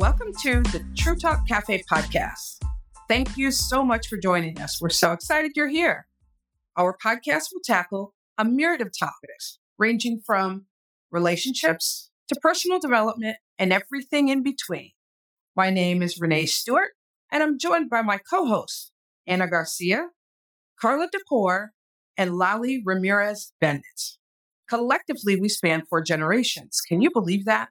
Welcome to the True Talk Cafe podcast. Thank you so much for joining us. We're so excited you're here. Our podcast will tackle a myriad of topics ranging from relationships to personal development and everything in between. My name is Renee Stewart, and I'm joined by my co hosts, Anna Garcia, Carla DeCore, and Lali Ramirez Bennett. Collectively, we span four generations. Can you believe that?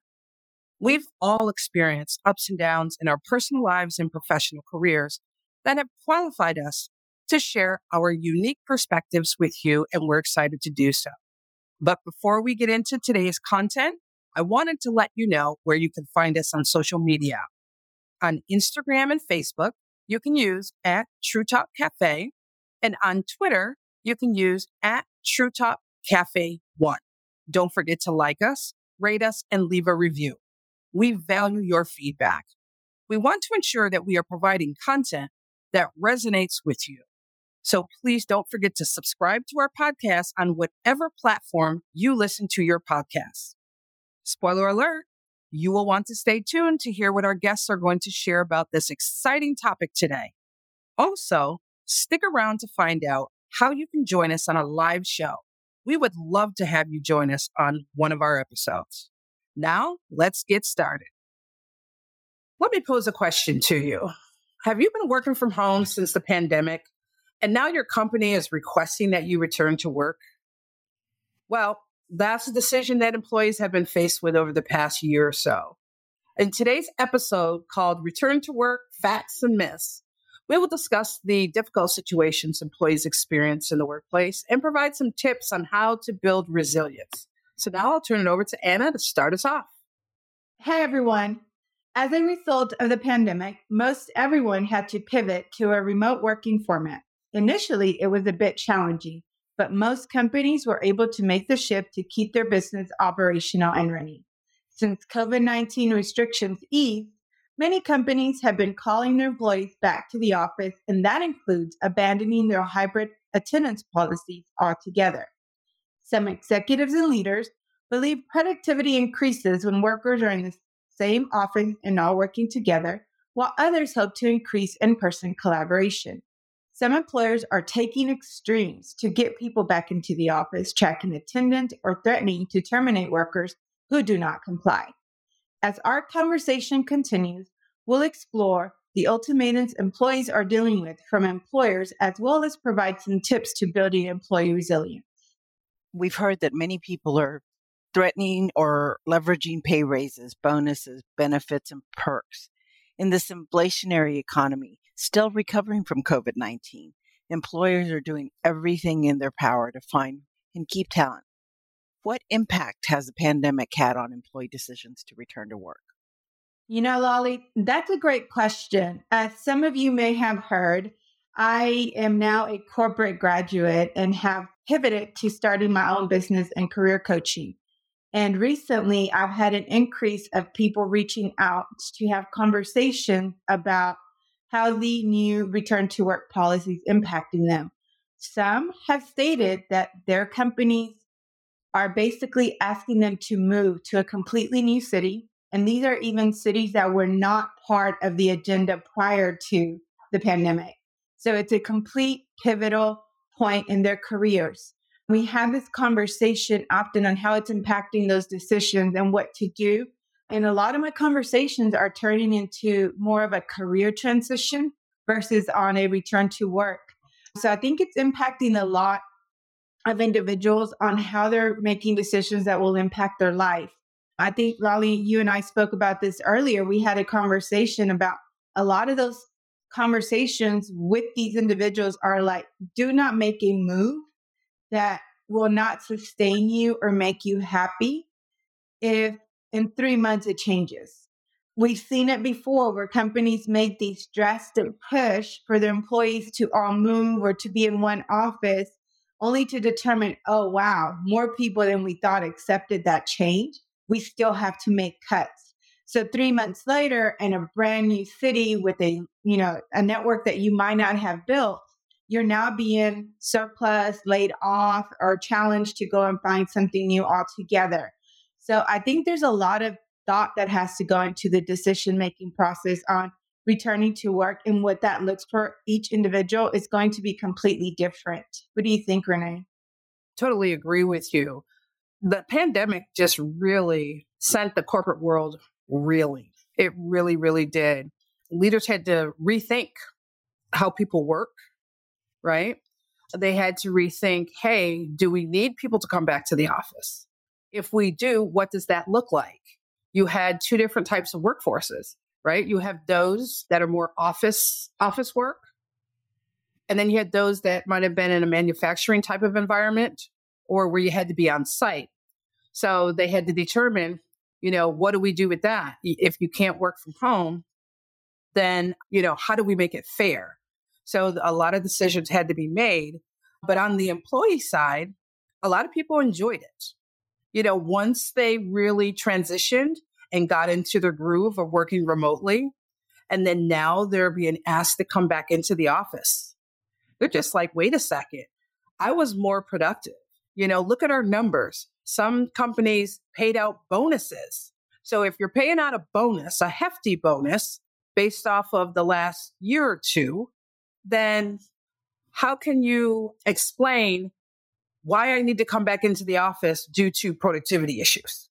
We've all experienced ups and downs in our personal lives and professional careers that have qualified us to share our unique perspectives with you, and we're excited to do so. But before we get into today's content, I wanted to let you know where you can find us on social media. On Instagram and Facebook, you can use at True Talk Cafe, and on Twitter, you can use at True Talk Cafe One. Don't forget to like us, rate us, and leave a review. We value your feedback. We want to ensure that we are providing content that resonates with you. So please don't forget to subscribe to our podcast on whatever platform you listen to your podcast. Spoiler alert, you will want to stay tuned to hear what our guests are going to share about this exciting topic today. Also, stick around to find out how you can join us on a live show. We would love to have you join us on one of our episodes. Now, let's get started. Let me pose a question to you. Have you been working from home since the pandemic and now your company is requesting that you return to work? Well, that's a decision that employees have been faced with over the past year or so. In today's episode called Return to Work Facts and Myths, we will discuss the difficult situations employees experience in the workplace and provide some tips on how to build resilience. So now I'll turn it over to Anna to start us off. Hey, everyone. As a result of the pandemic, most everyone had to pivot to a remote working format. Initially, it was a bit challenging, but most companies were able to make the shift to keep their business operational and running. Since COVID 19 restrictions eased, many companies have been calling their employees back to the office, and that includes abandoning their hybrid attendance policies altogether. Some executives and leaders believe productivity increases when workers are in the same office and all working together, while others hope to increase in person collaboration. Some employers are taking extremes to get people back into the office, tracking attendance, or threatening to terminate workers who do not comply. As our conversation continues, we'll explore the ultimatums employees are dealing with from employers, as well as provide some tips to building employee resilience we've heard that many people are threatening or leveraging pay raises, bonuses, benefits, and perks. In this inflationary economy, still recovering from COVID 19, employers are doing everything in their power to find and keep talent. What impact has the pandemic had on employee decisions to return to work? You know, Lali, that's a great question. As some of you may have heard, I am now a corporate graduate and have pivoted to starting my own business and career coaching. And recently, I've had an increase of people reaching out to have conversation about how the new return to work policies impacting them. Some have stated that their companies are basically asking them to move to a completely new city. And these are even cities that were not part of the agenda prior to the pandemic. So it's a complete pivotal point in their careers. We have this conversation often on how it's impacting those decisions and what to do. And a lot of my conversations are turning into more of a career transition versus on a return to work. So I think it's impacting a lot of individuals on how they're making decisions that will impact their life. I think, Lali, you and I spoke about this earlier. We had a conversation about a lot of those conversations with these individuals are like, do not make a move that will not sustain you or make you happy if in three months it changes. We've seen it before where companies make these drastic push for their employees to all move or to be in one office, only to determine, oh, wow, more people than we thought accepted that change. We still have to make cuts. So three months later, in a brand new city with a you know a network that you might not have built, you're now being surplus, laid off, or challenged to go and find something new altogether. So I think there's a lot of thought that has to go into the decision making process on returning to work and what that looks for each individual is going to be completely different. What do you think, Renee? Totally agree with you. The pandemic just really sent the corporate world reeling. It really, really did. Leaders had to rethink how people work, right? They had to rethink hey, do we need people to come back to the office? If we do, what does that look like? You had two different types of workforces right? You have those that are more office office work. And then you had those that might have been in a manufacturing type of environment or where you had to be on site. So they had to determine, you know, what do we do with that? If you can't work from home, then, you know, how do we make it fair? So a lot of decisions had to be made. But on the employee side, a lot of people enjoyed it. You know, once they really transitioned and got into the groove of working remotely. And then now they're being asked to come back into the office. They're just like, wait a second, I was more productive. You know, look at our numbers. Some companies paid out bonuses. So if you're paying out a bonus, a hefty bonus based off of the last year or two, then how can you explain why I need to come back into the office due to productivity issues?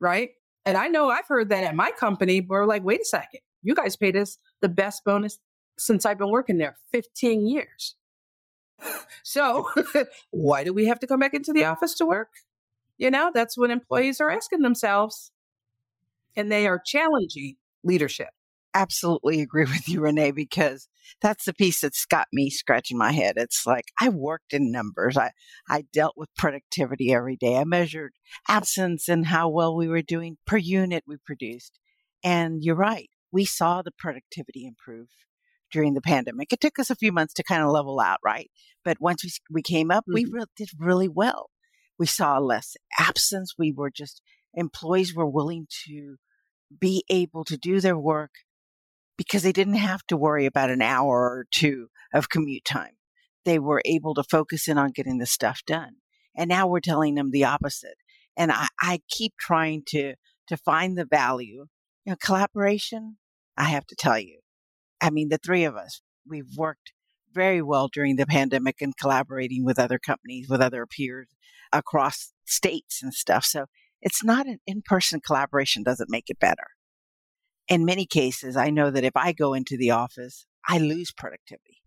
Right? And I know I've heard that at my company, we're like, wait a second, you guys paid us the best bonus since I've been working there 15 years. So why do we have to come back into the office to work? You know, that's what employees are asking themselves. And they are challenging leadership absolutely agree with you, Renee, because that's the piece that's got me scratching my head. It's like I worked in numbers. I, I dealt with productivity every day. I measured absence and how well we were doing per unit we produced. And you're right. We saw the productivity improve during the pandemic. It took us a few months to kind of level out, right? But once we, we came up, mm-hmm. we re- did really well. We saw less absence. We were just, employees were willing to be able to do their work because they didn't have to worry about an hour or two of commute time. They were able to focus in on getting the stuff done. And now we're telling them the opposite. And I, I keep trying to, to find the value. You know, collaboration, I have to tell you. I mean, the three of us, we've worked very well during the pandemic and collaborating with other companies, with other peers across states and stuff. So it's not an in person collaboration doesn't make it better in many cases, I know that if I go into the office, I lose productivity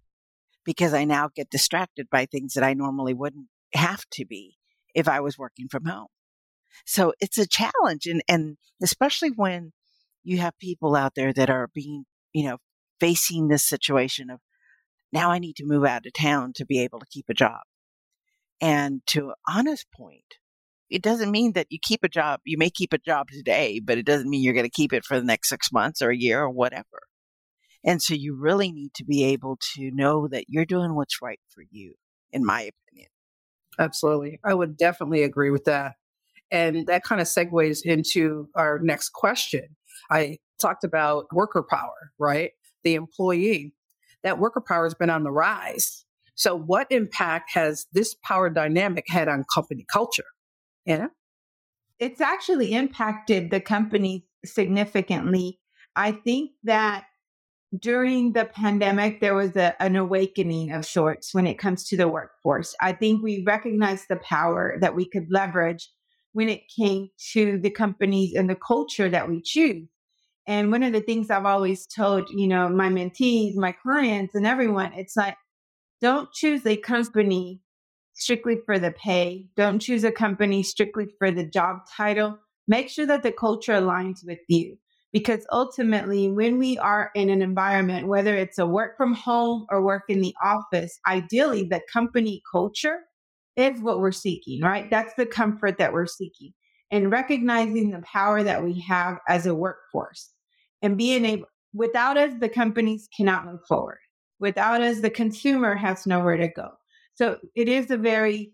because I now get distracted by things that I normally wouldn't have to be if I was working from home. So it's a challenge. And, and especially when you have people out there that are being, you know, facing this situation of now I need to move out of town to be able to keep a job. And to Anna's point, it doesn't mean that you keep a job. You may keep a job today, but it doesn't mean you're going to keep it for the next six months or a year or whatever. And so you really need to be able to know that you're doing what's right for you, in my opinion. Absolutely. I would definitely agree with that. And that kind of segues into our next question. I talked about worker power, right? The employee. That worker power has been on the rise. So, what impact has this power dynamic had on company culture? Yeah. It's actually impacted the company significantly. I think that during the pandemic, there was a, an awakening of sorts when it comes to the workforce. I think we recognized the power that we could leverage when it came to the companies and the culture that we choose. And one of the things I've always told, you know, my mentees, my clients, and everyone, it's like, don't choose a company strictly for the pay. Don't choose a company strictly for the job title. Make sure that the culture aligns with you. Because ultimately, when we are in an environment, whether it's a work from home or work in the office, ideally the company culture is what we're seeking, right? That's the comfort that we're seeking. And recognizing the power that we have as a workforce and being able, without us, the companies cannot move forward. Without us, the consumer has nowhere to go. So it is a very,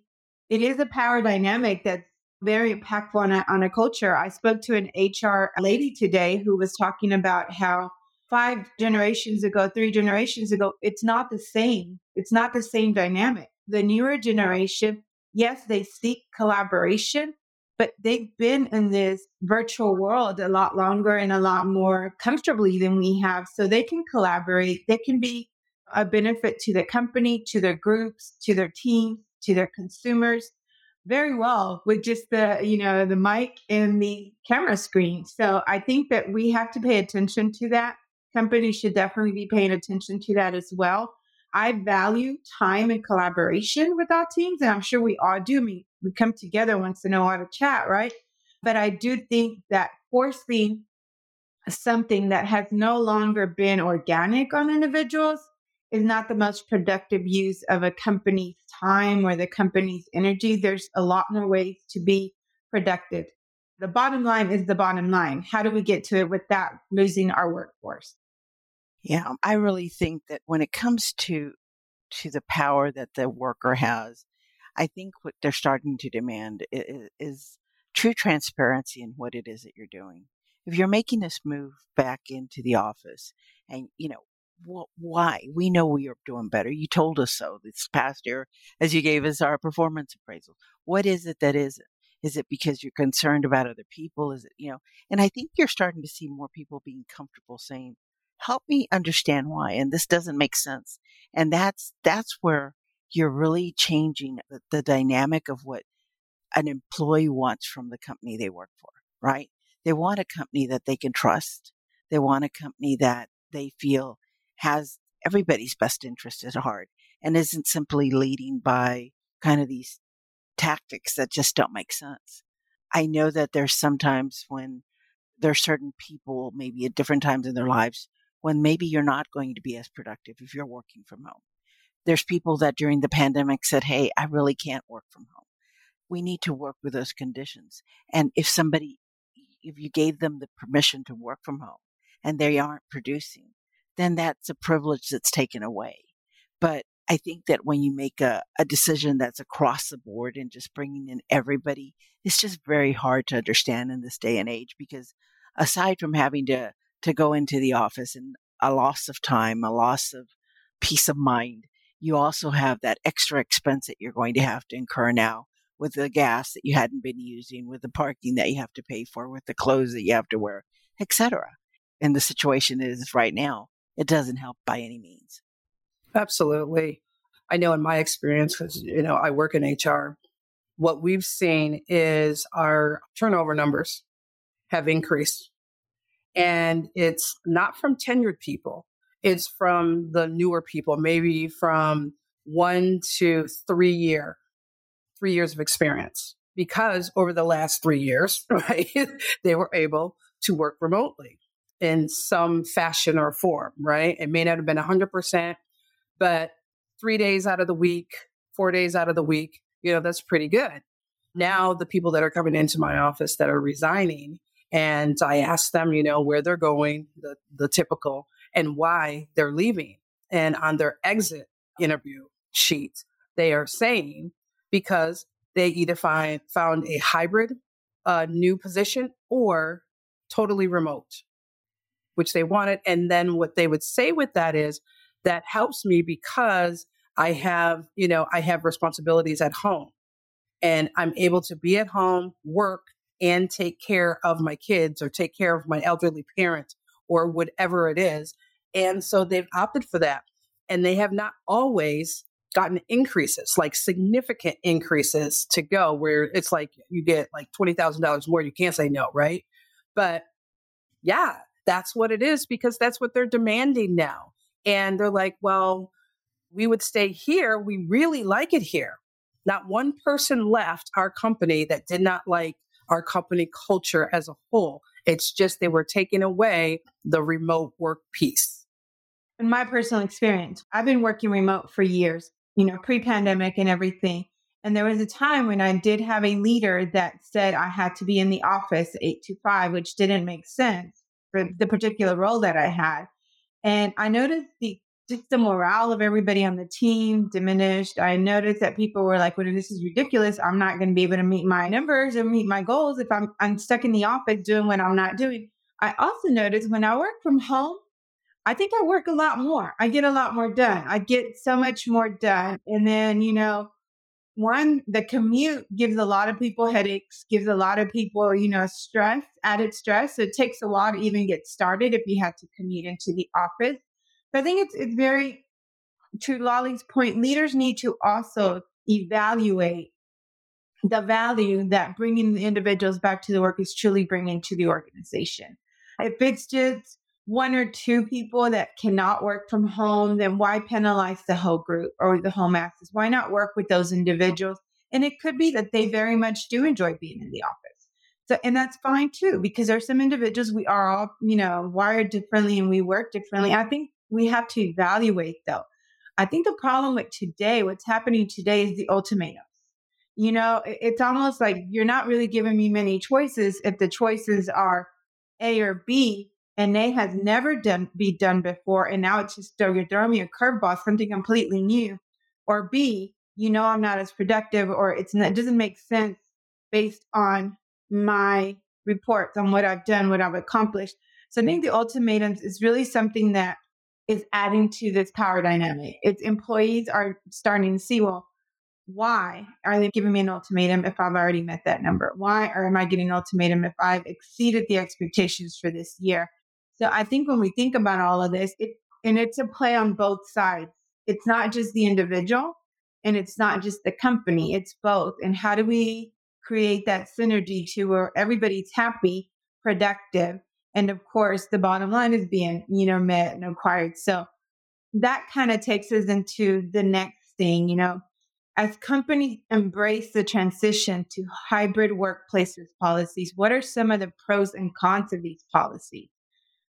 it is a power dynamic that's very impactful on a, on a culture. I spoke to an HR lady today who was talking about how five generations ago, three generations ago, it's not the same. It's not the same dynamic. The newer generation, yes, they seek collaboration, but they've been in this virtual world a lot longer and a lot more comfortably than we have. So they can collaborate. They can be a benefit to the company, to their groups, to their teams, to their consumers very well with just the, you know, the mic and the camera screen. So I think that we have to pay attention to that. Companies should definitely be paying attention to that as well. I value time and collaboration with our teams, and I'm sure we all do. We, we come together once in a while to chat, right? But I do think that forcing something that has no longer been organic on individuals is not the most productive use of a company's time or the company's energy. There's a lot more ways to be productive. The bottom line is the bottom line. How do we get to it without losing our workforce? Yeah, I really think that when it comes to to the power that the worker has, I think what they're starting to demand is, is true transparency in what it is that you're doing. If you're making this move back into the office and, you know, why? We know we are doing better. You told us so this past year as you gave us our performance appraisal. What is it that isn't? Is it because you're concerned about other people? Is it, you know, and I think you're starting to see more people being comfortable saying, help me understand why. And this doesn't make sense. And that's, that's where you're really changing the, the dynamic of what an employee wants from the company they work for, right? They want a company that they can trust. They want a company that they feel has everybody's best interest at heart and isn't simply leading by kind of these tactics that just don't make sense. I know that there's sometimes when there's certain people, maybe at different times in their lives, when maybe you're not going to be as productive if you're working from home. There's people that during the pandemic said, Hey, I really can't work from home. We need to work with those conditions. And if somebody, if you gave them the permission to work from home and they aren't producing, then that's a privilege that's taken away. But I think that when you make a, a decision that's across the board and just bringing in everybody, it's just very hard to understand in this day and age because aside from having to, to go into the office and a loss of time, a loss of peace of mind, you also have that extra expense that you're going to have to incur now with the gas that you hadn't been using, with the parking that you have to pay for, with the clothes that you have to wear, etc. And the situation is right now it doesn't help by any means. Absolutely. I know in my experience, because, you know, I work in HR, what we've seen is our turnover numbers have increased. And it's not from tenured people, it's from the newer people, maybe from one to three year, three years of experience. Because over the last three years, right, they were able to work remotely in some fashion or form, right? It may not have been 100%, but three days out of the week, four days out of the week, you know, that's pretty good. Mm-hmm. Now, the people that are coming into my office that are resigning, and I ask them, you know, where they're going, the, the typical, and why they're leaving. And on their exit interview sheet, they are saying because they either find, found a hybrid uh, new position or totally remote which they wanted. And then what they would say with that is, that helps me because I have, you know, I have responsibilities at home and I'm able to be at home, work, and take care of my kids or take care of my elderly parent or whatever it is. And so they've opted for that. And they have not always gotten increases, like significant increases to go where it's like you get like $20,000 more. You can't say no, right? But yeah, that's what it is because that's what they're demanding now. And they're like, well, we would stay here. We really like it here. Not one person left our company that did not like our company culture as a whole. It's just they were taking away the remote work piece. In my personal experience, I've been working remote for years, you know, pre pandemic and everything. And there was a time when I did have a leader that said I had to be in the office eight to five, which didn't make sense for the particular role that I had. And I noticed the just the morale of everybody on the team diminished. I noticed that people were like, well, this is ridiculous. I'm not going to be able to meet my numbers or meet my goals if I'm, I'm stuck in the office doing what I'm not doing. I also noticed when I work from home, I think I work a lot more. I get a lot more done. I get so much more done. And then, you know, one, the commute gives a lot of people headaches, gives a lot of people, you know, stress, added stress. It takes a while to even get started if you have to commute into the office. I think it's it's very to Lali's point, leaders need to also evaluate the value that bringing the individuals back to the work is truly bringing to the organization. If it's just one or two people that cannot work from home, then why penalize the whole group or the whole masses? Why not work with those individuals? And it could be that they very much do enjoy being in the office. So, and that's fine too, because there are some individuals we are all, you know, wired differently and we work differently. I think we have to evaluate though. I think the problem with today, what's happening today is the ultimatums. You know, it's almost like you're not really giving me many choices if the choices are A or B and A has never done be done before, and now it's just you're throwing me a curveball, something completely new, or B, you know I'm not as productive, or it's not, it doesn't make sense based on my reports on what I've done, what I've accomplished. So I think the ultimatums is really something that is adding to this power dynamic. It's employees are starting to see, well, why are they giving me an ultimatum if I've already met that number? Why or am I getting an ultimatum if I've exceeded the expectations for this year? So I think when we think about all of this, it and it's a play on both sides. It's not just the individual and it's not just the company, it's both. And how do we create that synergy to where everybody's happy, productive, and of course the bottom line is being, you know, met and acquired. So that kind of takes us into the next thing, you know, as companies embrace the transition to hybrid workplaces policies, what are some of the pros and cons of these policies?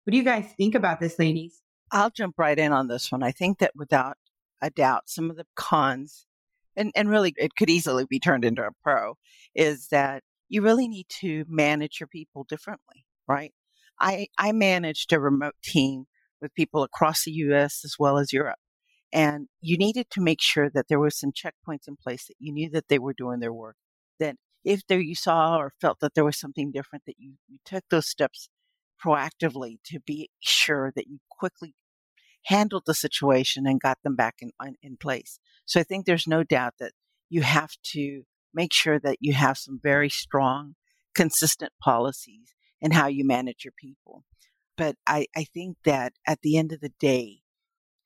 What do you guys think about this, ladies? I'll jump right in on this one. I think that without a doubt, some of the cons, and, and really it could easily be turned into a pro, is that you really need to manage your people differently, right? I, I managed a remote team with people across the US as well as Europe. And you needed to make sure that there were some checkpoints in place that you knew that they were doing their work. That if there you saw or felt that there was something different, that you, you took those steps proactively to be sure that you quickly handled the situation and got them back in, in place. So I think there's no doubt that you have to make sure that you have some very strong, consistent policies in how you manage your people. But I, I think that at the end of the day,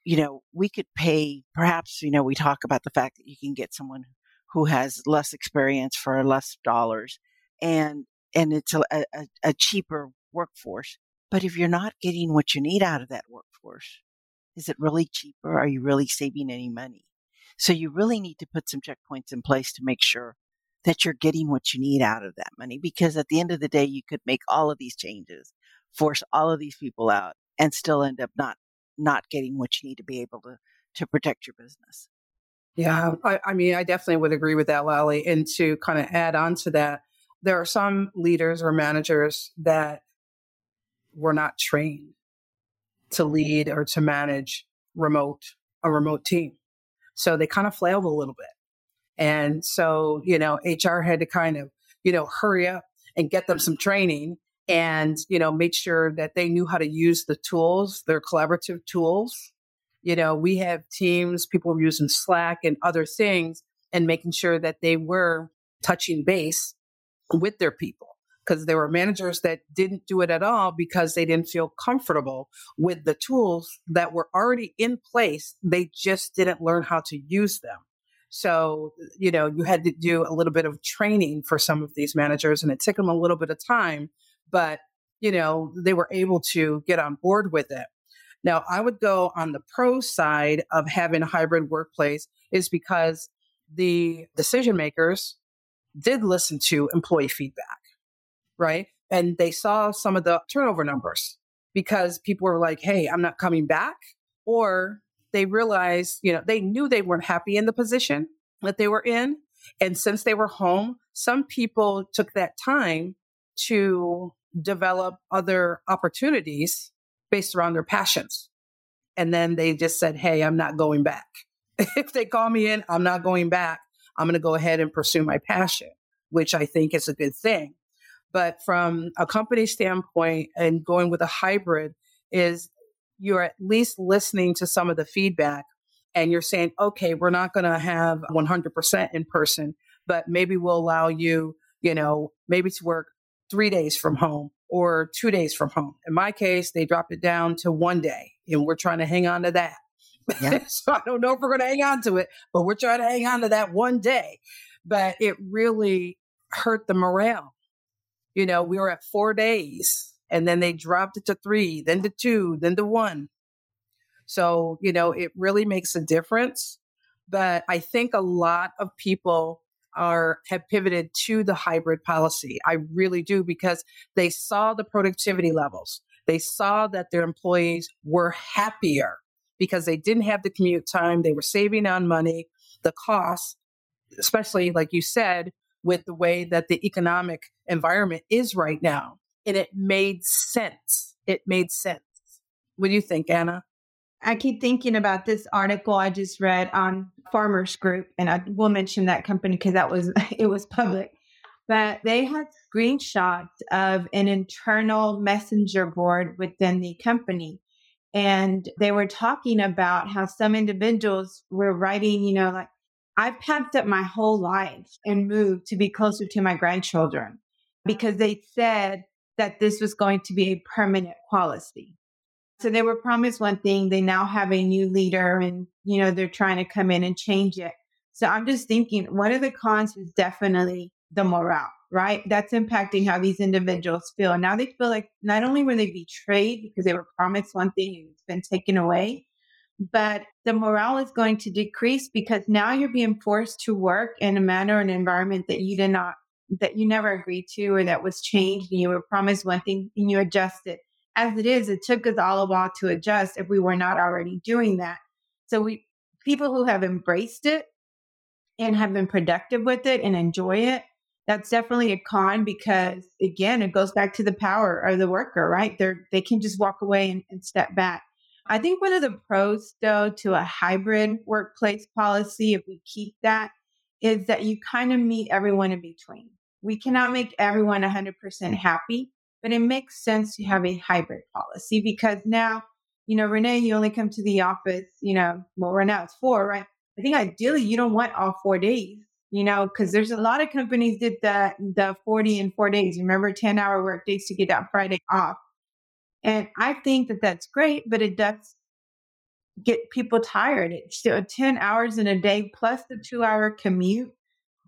you know, we could pay perhaps, you know, we talk about the fact that you can get someone who has less experience for less dollars and and it's a, a, a cheaper workforce. But if you're not getting what you need out of that workforce, is it really cheaper? Are you really saving any money? So you really need to put some checkpoints in place to make sure that you're getting what you need out of that money. Because at the end of the day, you could make all of these changes, force all of these people out and still end up not, not getting what you need to be able to, to protect your business. Yeah, I, I mean, I definitely would agree with that, Lali. And to kind of add on to that, there are some leaders or managers that were not trained to lead or to manage remote a remote team. So they kind of flailed a little bit. And so, you know, HR had to kind of, you know, hurry up and get them some training and, you know, make sure that they knew how to use the tools, their collaborative tools. You know, we have teams, people were using Slack and other things and making sure that they were touching base with their people because there were managers that didn't do it at all because they didn't feel comfortable with the tools that were already in place. They just didn't learn how to use them. So, you know, you had to do a little bit of training for some of these managers and it took them a little bit of time, but, you know, they were able to get on board with it. Now, I would go on the pro side of having a hybrid workplace is because the decision makers did listen to employee feedback right? And they saw some of the turnover numbers because people were like, hey, I'm not coming back. Or they realized, you know, they knew they weren't happy in the position that they were in. And since they were home, some people took that time to develop other opportunities based around their passions. And then they just said, hey, I'm not going back. if they call me in, I'm not going back. I'm going to go ahead and pursue my passion, which I think is a good thing. But from a company standpoint and going with a hybrid is you're at least listening to some of the feedback and you're saying, okay, we're not going to have 100% in person, but maybe we'll allow you, you know, maybe to work three days from home or two days from home. In my case, they dropped it down to one day, and we're trying to hang on to that. Yeah. so I don't know if we're going to hang on to it, but we're trying to hang on to that one day. But it really hurt the morale. You know, we were at four days and then they dropped it to three, then to two, then to one. So, you know, it really makes a difference. But I think a lot of people are have pivoted to the hybrid policy. I really do because they saw the productivity levels. They saw that their employees were happier because they didn't have the commute time. They were saving on money, the costs, especially like you said, with the way that the economic environment is right now. And it made sense. It made sense. What do you think, Anna? I keep thinking about this article I just read on Farmers Group, and I will mention that company because that was it was public. But they had screenshots of an internal messenger board within the company. And they were talking about how some individuals were writing, you know, like, I've packed up my whole life and moved to be closer to my grandchildren because they said that this was going to be a permanent policy. So they were promised one thing. They now have a new leader and, you know, they're trying to come in and change it. So I'm just thinking one of the cons is definitely the morale, right? That's impacting how these individuals feel. Now they feel like not only were they betrayed because they were promised one thing and it's been taken away, but the morale is going to decrease because now you're being forced to work in a manner and environment that you did not that you never agreed to or that was changed and you were promised one thing and you adjusted as it is, it took us all a while to adjust if we were not already doing that. So we people who have embraced it and have been productive with it and enjoy it, that's definitely a con because again, it goes back to the power of the worker, right? They're they can just walk away and, and step back. I think one of the pros though to a hybrid workplace policy, if we keep that, is that you kind of meet everyone in between. We cannot make everyone 100% happy, but it makes sense to have a hybrid policy because now, you know, Renee, you only come to the office, you know, well, right now it's four, right? I think ideally you don't want all four days, you know, because there's a lot of companies did the the 40 and four days. Remember 10 hour work days to get that Friday off. And I think that that's great, but it does get people tired. It's still 10 hours in a day plus the two hour commute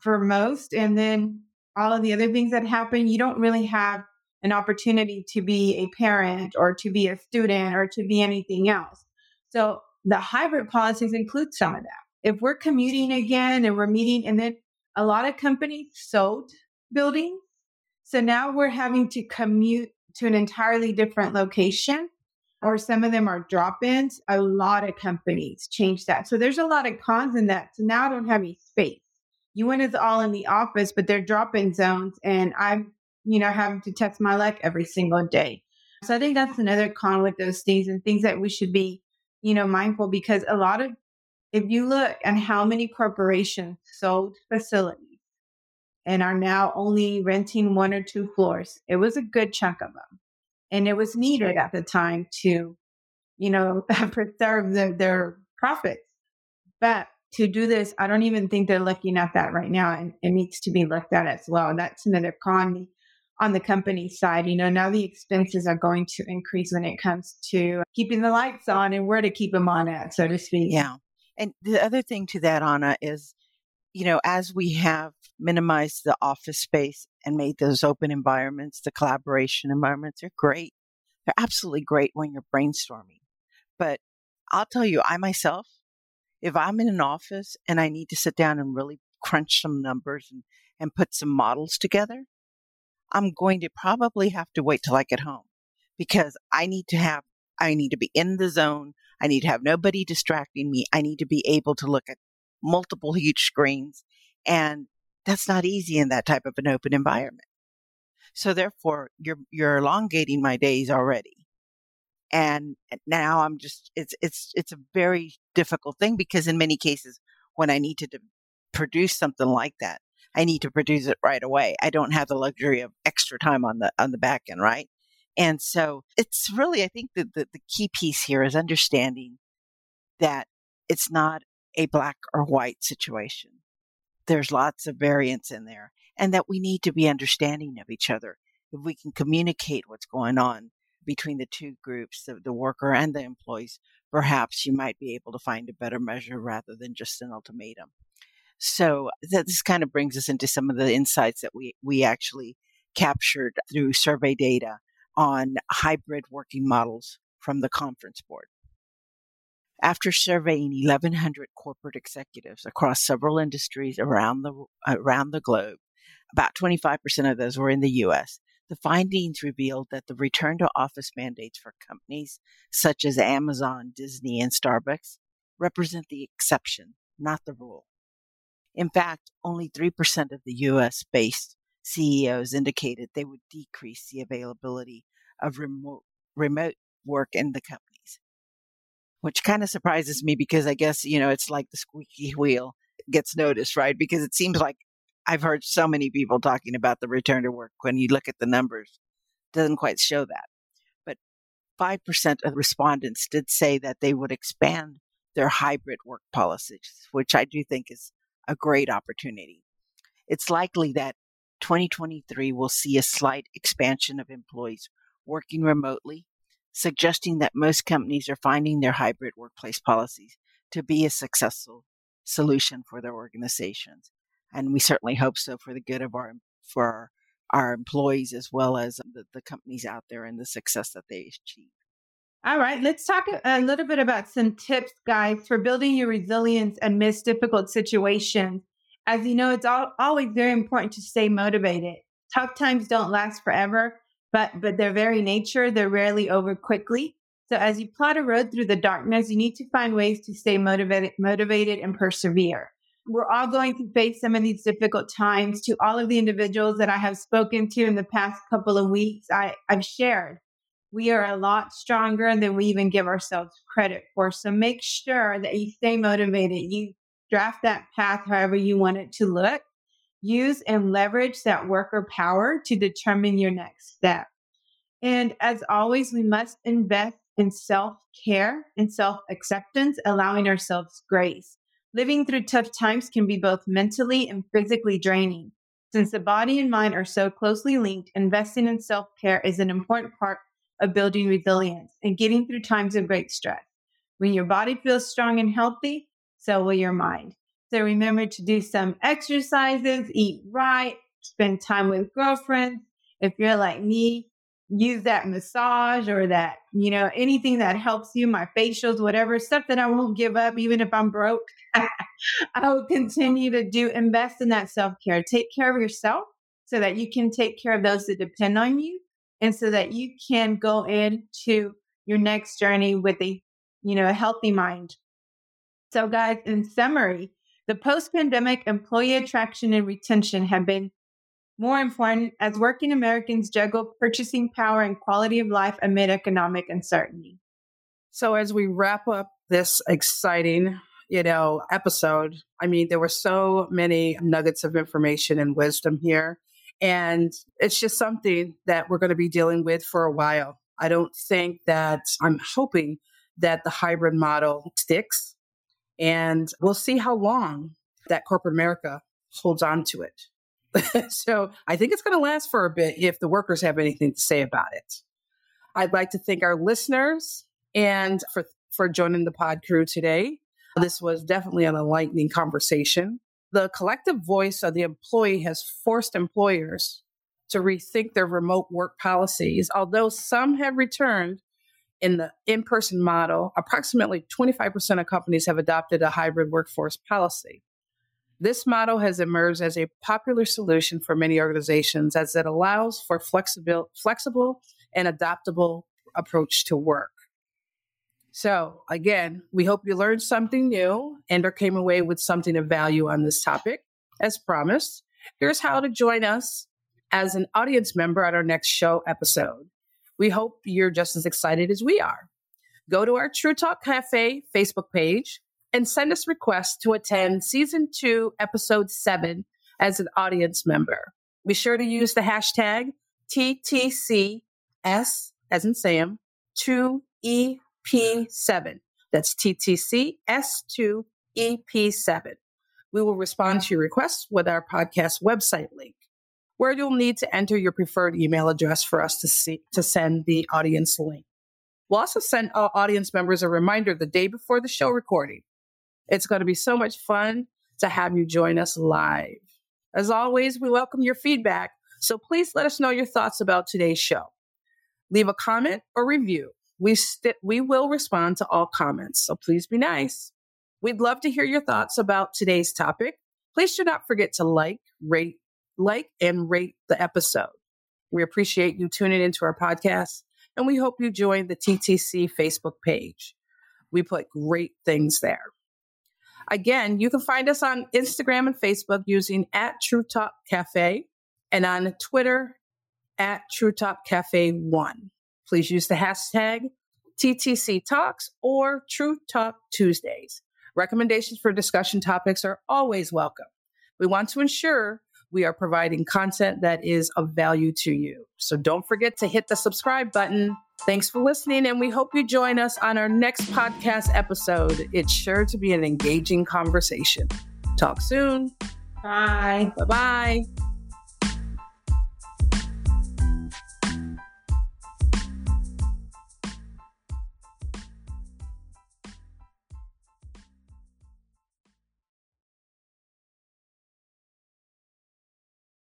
for most. And then all of the other things that happen, you don't really have an opportunity to be a parent or to be a student or to be anything else. So the hybrid policies include some of that. If we're commuting again and we're meeting, and then a lot of companies sold buildings. So now we're having to commute to an entirely different location, or some of them are drop ins. A lot of companies change that. So there's a lot of cons in that. So now I don't have any space. Want us all in the office, but they're drop in zones. And I'm you know, having to test my luck every single day. So I think that's another con with those things and things that we should be, you know, mindful because a lot of, if you look at how many corporations sold facilities and are now only renting one or two floors, it was a good chunk of them. And it was needed at the time to, you know, preserve their, their profits. But to do this, I don't even think they're looking at that right now. And it needs to be looked at as well. And that's another con on the company side, you know, now the expenses are going to increase when it comes to keeping the lights on and where to keep them on at, so to speak. Yeah. And the other thing to that, Anna, is, you know, as we have minimized the office space and made those open environments, the collaboration environments are great. They're absolutely great when you're brainstorming. But I'll tell you, I myself, if I'm in an office and I need to sit down and really crunch some numbers and, and put some models together, I'm going to probably have to wait till I get home because I need to have, I need to be in the zone. I need to have nobody distracting me. I need to be able to look at multiple huge screens. And that's not easy in that type of an open environment. So therefore, you're, you're elongating my days already. And now I'm just, it's, it's, it's a very difficult thing because in many cases, when I need to produce something like that, I need to produce it right away. I don't have the luxury of extra time on the on the back end, right? And so it's really, I think that the, the key piece here is understanding that it's not a black or white situation. There's lots of variants in there and that we need to be understanding of each other. If we can communicate what's going on between the two groups, the, the worker and the employees, perhaps you might be able to find a better measure rather than just an ultimatum. So that this kind of brings us into some of the insights that we, we actually captured through survey data on hybrid working models from the conference board. After surveying 1,100 corporate executives across several industries around the, around the globe, about 25% of those were in the US. The findings revealed that the return to office mandates for companies such as Amazon, Disney, and Starbucks represent the exception, not the rule. In fact, only 3% of the US based CEOs indicated they would decrease the availability of remote, remote work in the companies, which kind of surprises me because I guess, you know, it's like the squeaky wheel gets noticed, right? Because it seems like I've heard so many people talking about the return to work when you look at the numbers, doesn't quite show that. But 5% of respondents did say that they would expand their hybrid work policies, which I do think is a great opportunity. It's likely that 2023 will see a slight expansion of employees working remotely, suggesting that most companies are finding their hybrid workplace policies to be a successful solution for their organizations and we certainly hope so for the good of our for our, our employees as well as the, the companies out there and the success that they achieve. All right, let's talk a little bit about some tips, guys, for building your resilience amidst difficult situations. As you know, it's all, always very important to stay motivated. Tough times don't last forever, but but their very nature, they're rarely over quickly. So as you plot a road through the darkness, you need to find ways to stay motivated, motivated and persevere we're all going to face some of these difficult times. To all of the individuals that I have spoken to in the past couple of weeks, I, I've shared we are a lot stronger than we even give ourselves credit for. So make sure that you stay motivated. You draft that path however you want it to look. Use and leverage that worker power to determine your next step. And as always, we must invest in self care and self acceptance, allowing ourselves grace. Living through tough times can be both mentally and physically draining. Since the body and mind are so closely linked, investing in self care is an important part of building resilience and getting through times of great stress. When your body feels strong and healthy, so will your mind. So remember to do some exercises, eat right, spend time with girlfriends. If you're like me, use that massage or that, you know, anything that helps you, my facials, whatever, stuff that I won't give up, even if I'm broke. I will continue to do, invest in that self care. Take care of yourself so that you can take care of those that depend on you and so that you can go into your next journey with a, you know, a healthy mind. So, guys, in summary, the post pandemic employee attraction and retention have been more important as working Americans juggle purchasing power and quality of life amid economic uncertainty. So, as we wrap up this exciting, you know, episode, I mean, there were so many nuggets of information and wisdom here. And it's just something that we're going to be dealing with for a while. I don't think that I'm hoping that the hybrid model sticks. And we'll see how long that corporate America holds on to it. so I think it's going to last for a bit if the workers have anything to say about it. I'd like to thank our listeners and for, for joining the pod crew today. This was definitely an enlightening conversation. The collective voice of the employee has forced employers to rethink their remote work policies. Although some have returned in the in person model, approximately 25% of companies have adopted a hybrid workforce policy. This model has emerged as a popular solution for many organizations as it allows for flexible, flexible and adaptable approach to work. So, again, we hope you learned something new and or came away with something of value on this topic. As promised, here's how to join us as an audience member at our next show episode. We hope you're just as excited as we are. Go to our True Talk Cafe Facebook page and send us requests to attend season two, episode seven as an audience member. Be sure to use the hashtag TTCS, as in Sam, 2EP7. That's TTC S2EP7. We will respond to your requests with our podcast website link, where you'll need to enter your preferred email address for us to see to send the audience link. We'll also send our audience members a reminder the day before the show recording. It's going to be so much fun to have you join us live. As always, we welcome your feedback, so please let us know your thoughts about today's show. Leave a comment or review. We, st- we will respond to all comments, so please be nice. We'd love to hear your thoughts about today's topic. Please do not forget to like, rate, like, and rate the episode. We appreciate you tuning into our podcast, and we hope you join the TTC Facebook page. We put great things there. Again, you can find us on Instagram and Facebook using at True Talk Cafe and on Twitter at True Talk Cafe 1. Please use the hashtag TTC Talks or True Talk Tuesdays. Recommendations for discussion topics are always welcome. We want to ensure we are providing content that is of value to you. So don't forget to hit the subscribe button. Thanks for listening, and we hope you join us on our next podcast episode. It's sure to be an engaging conversation. Talk soon. Bye. Bye bye.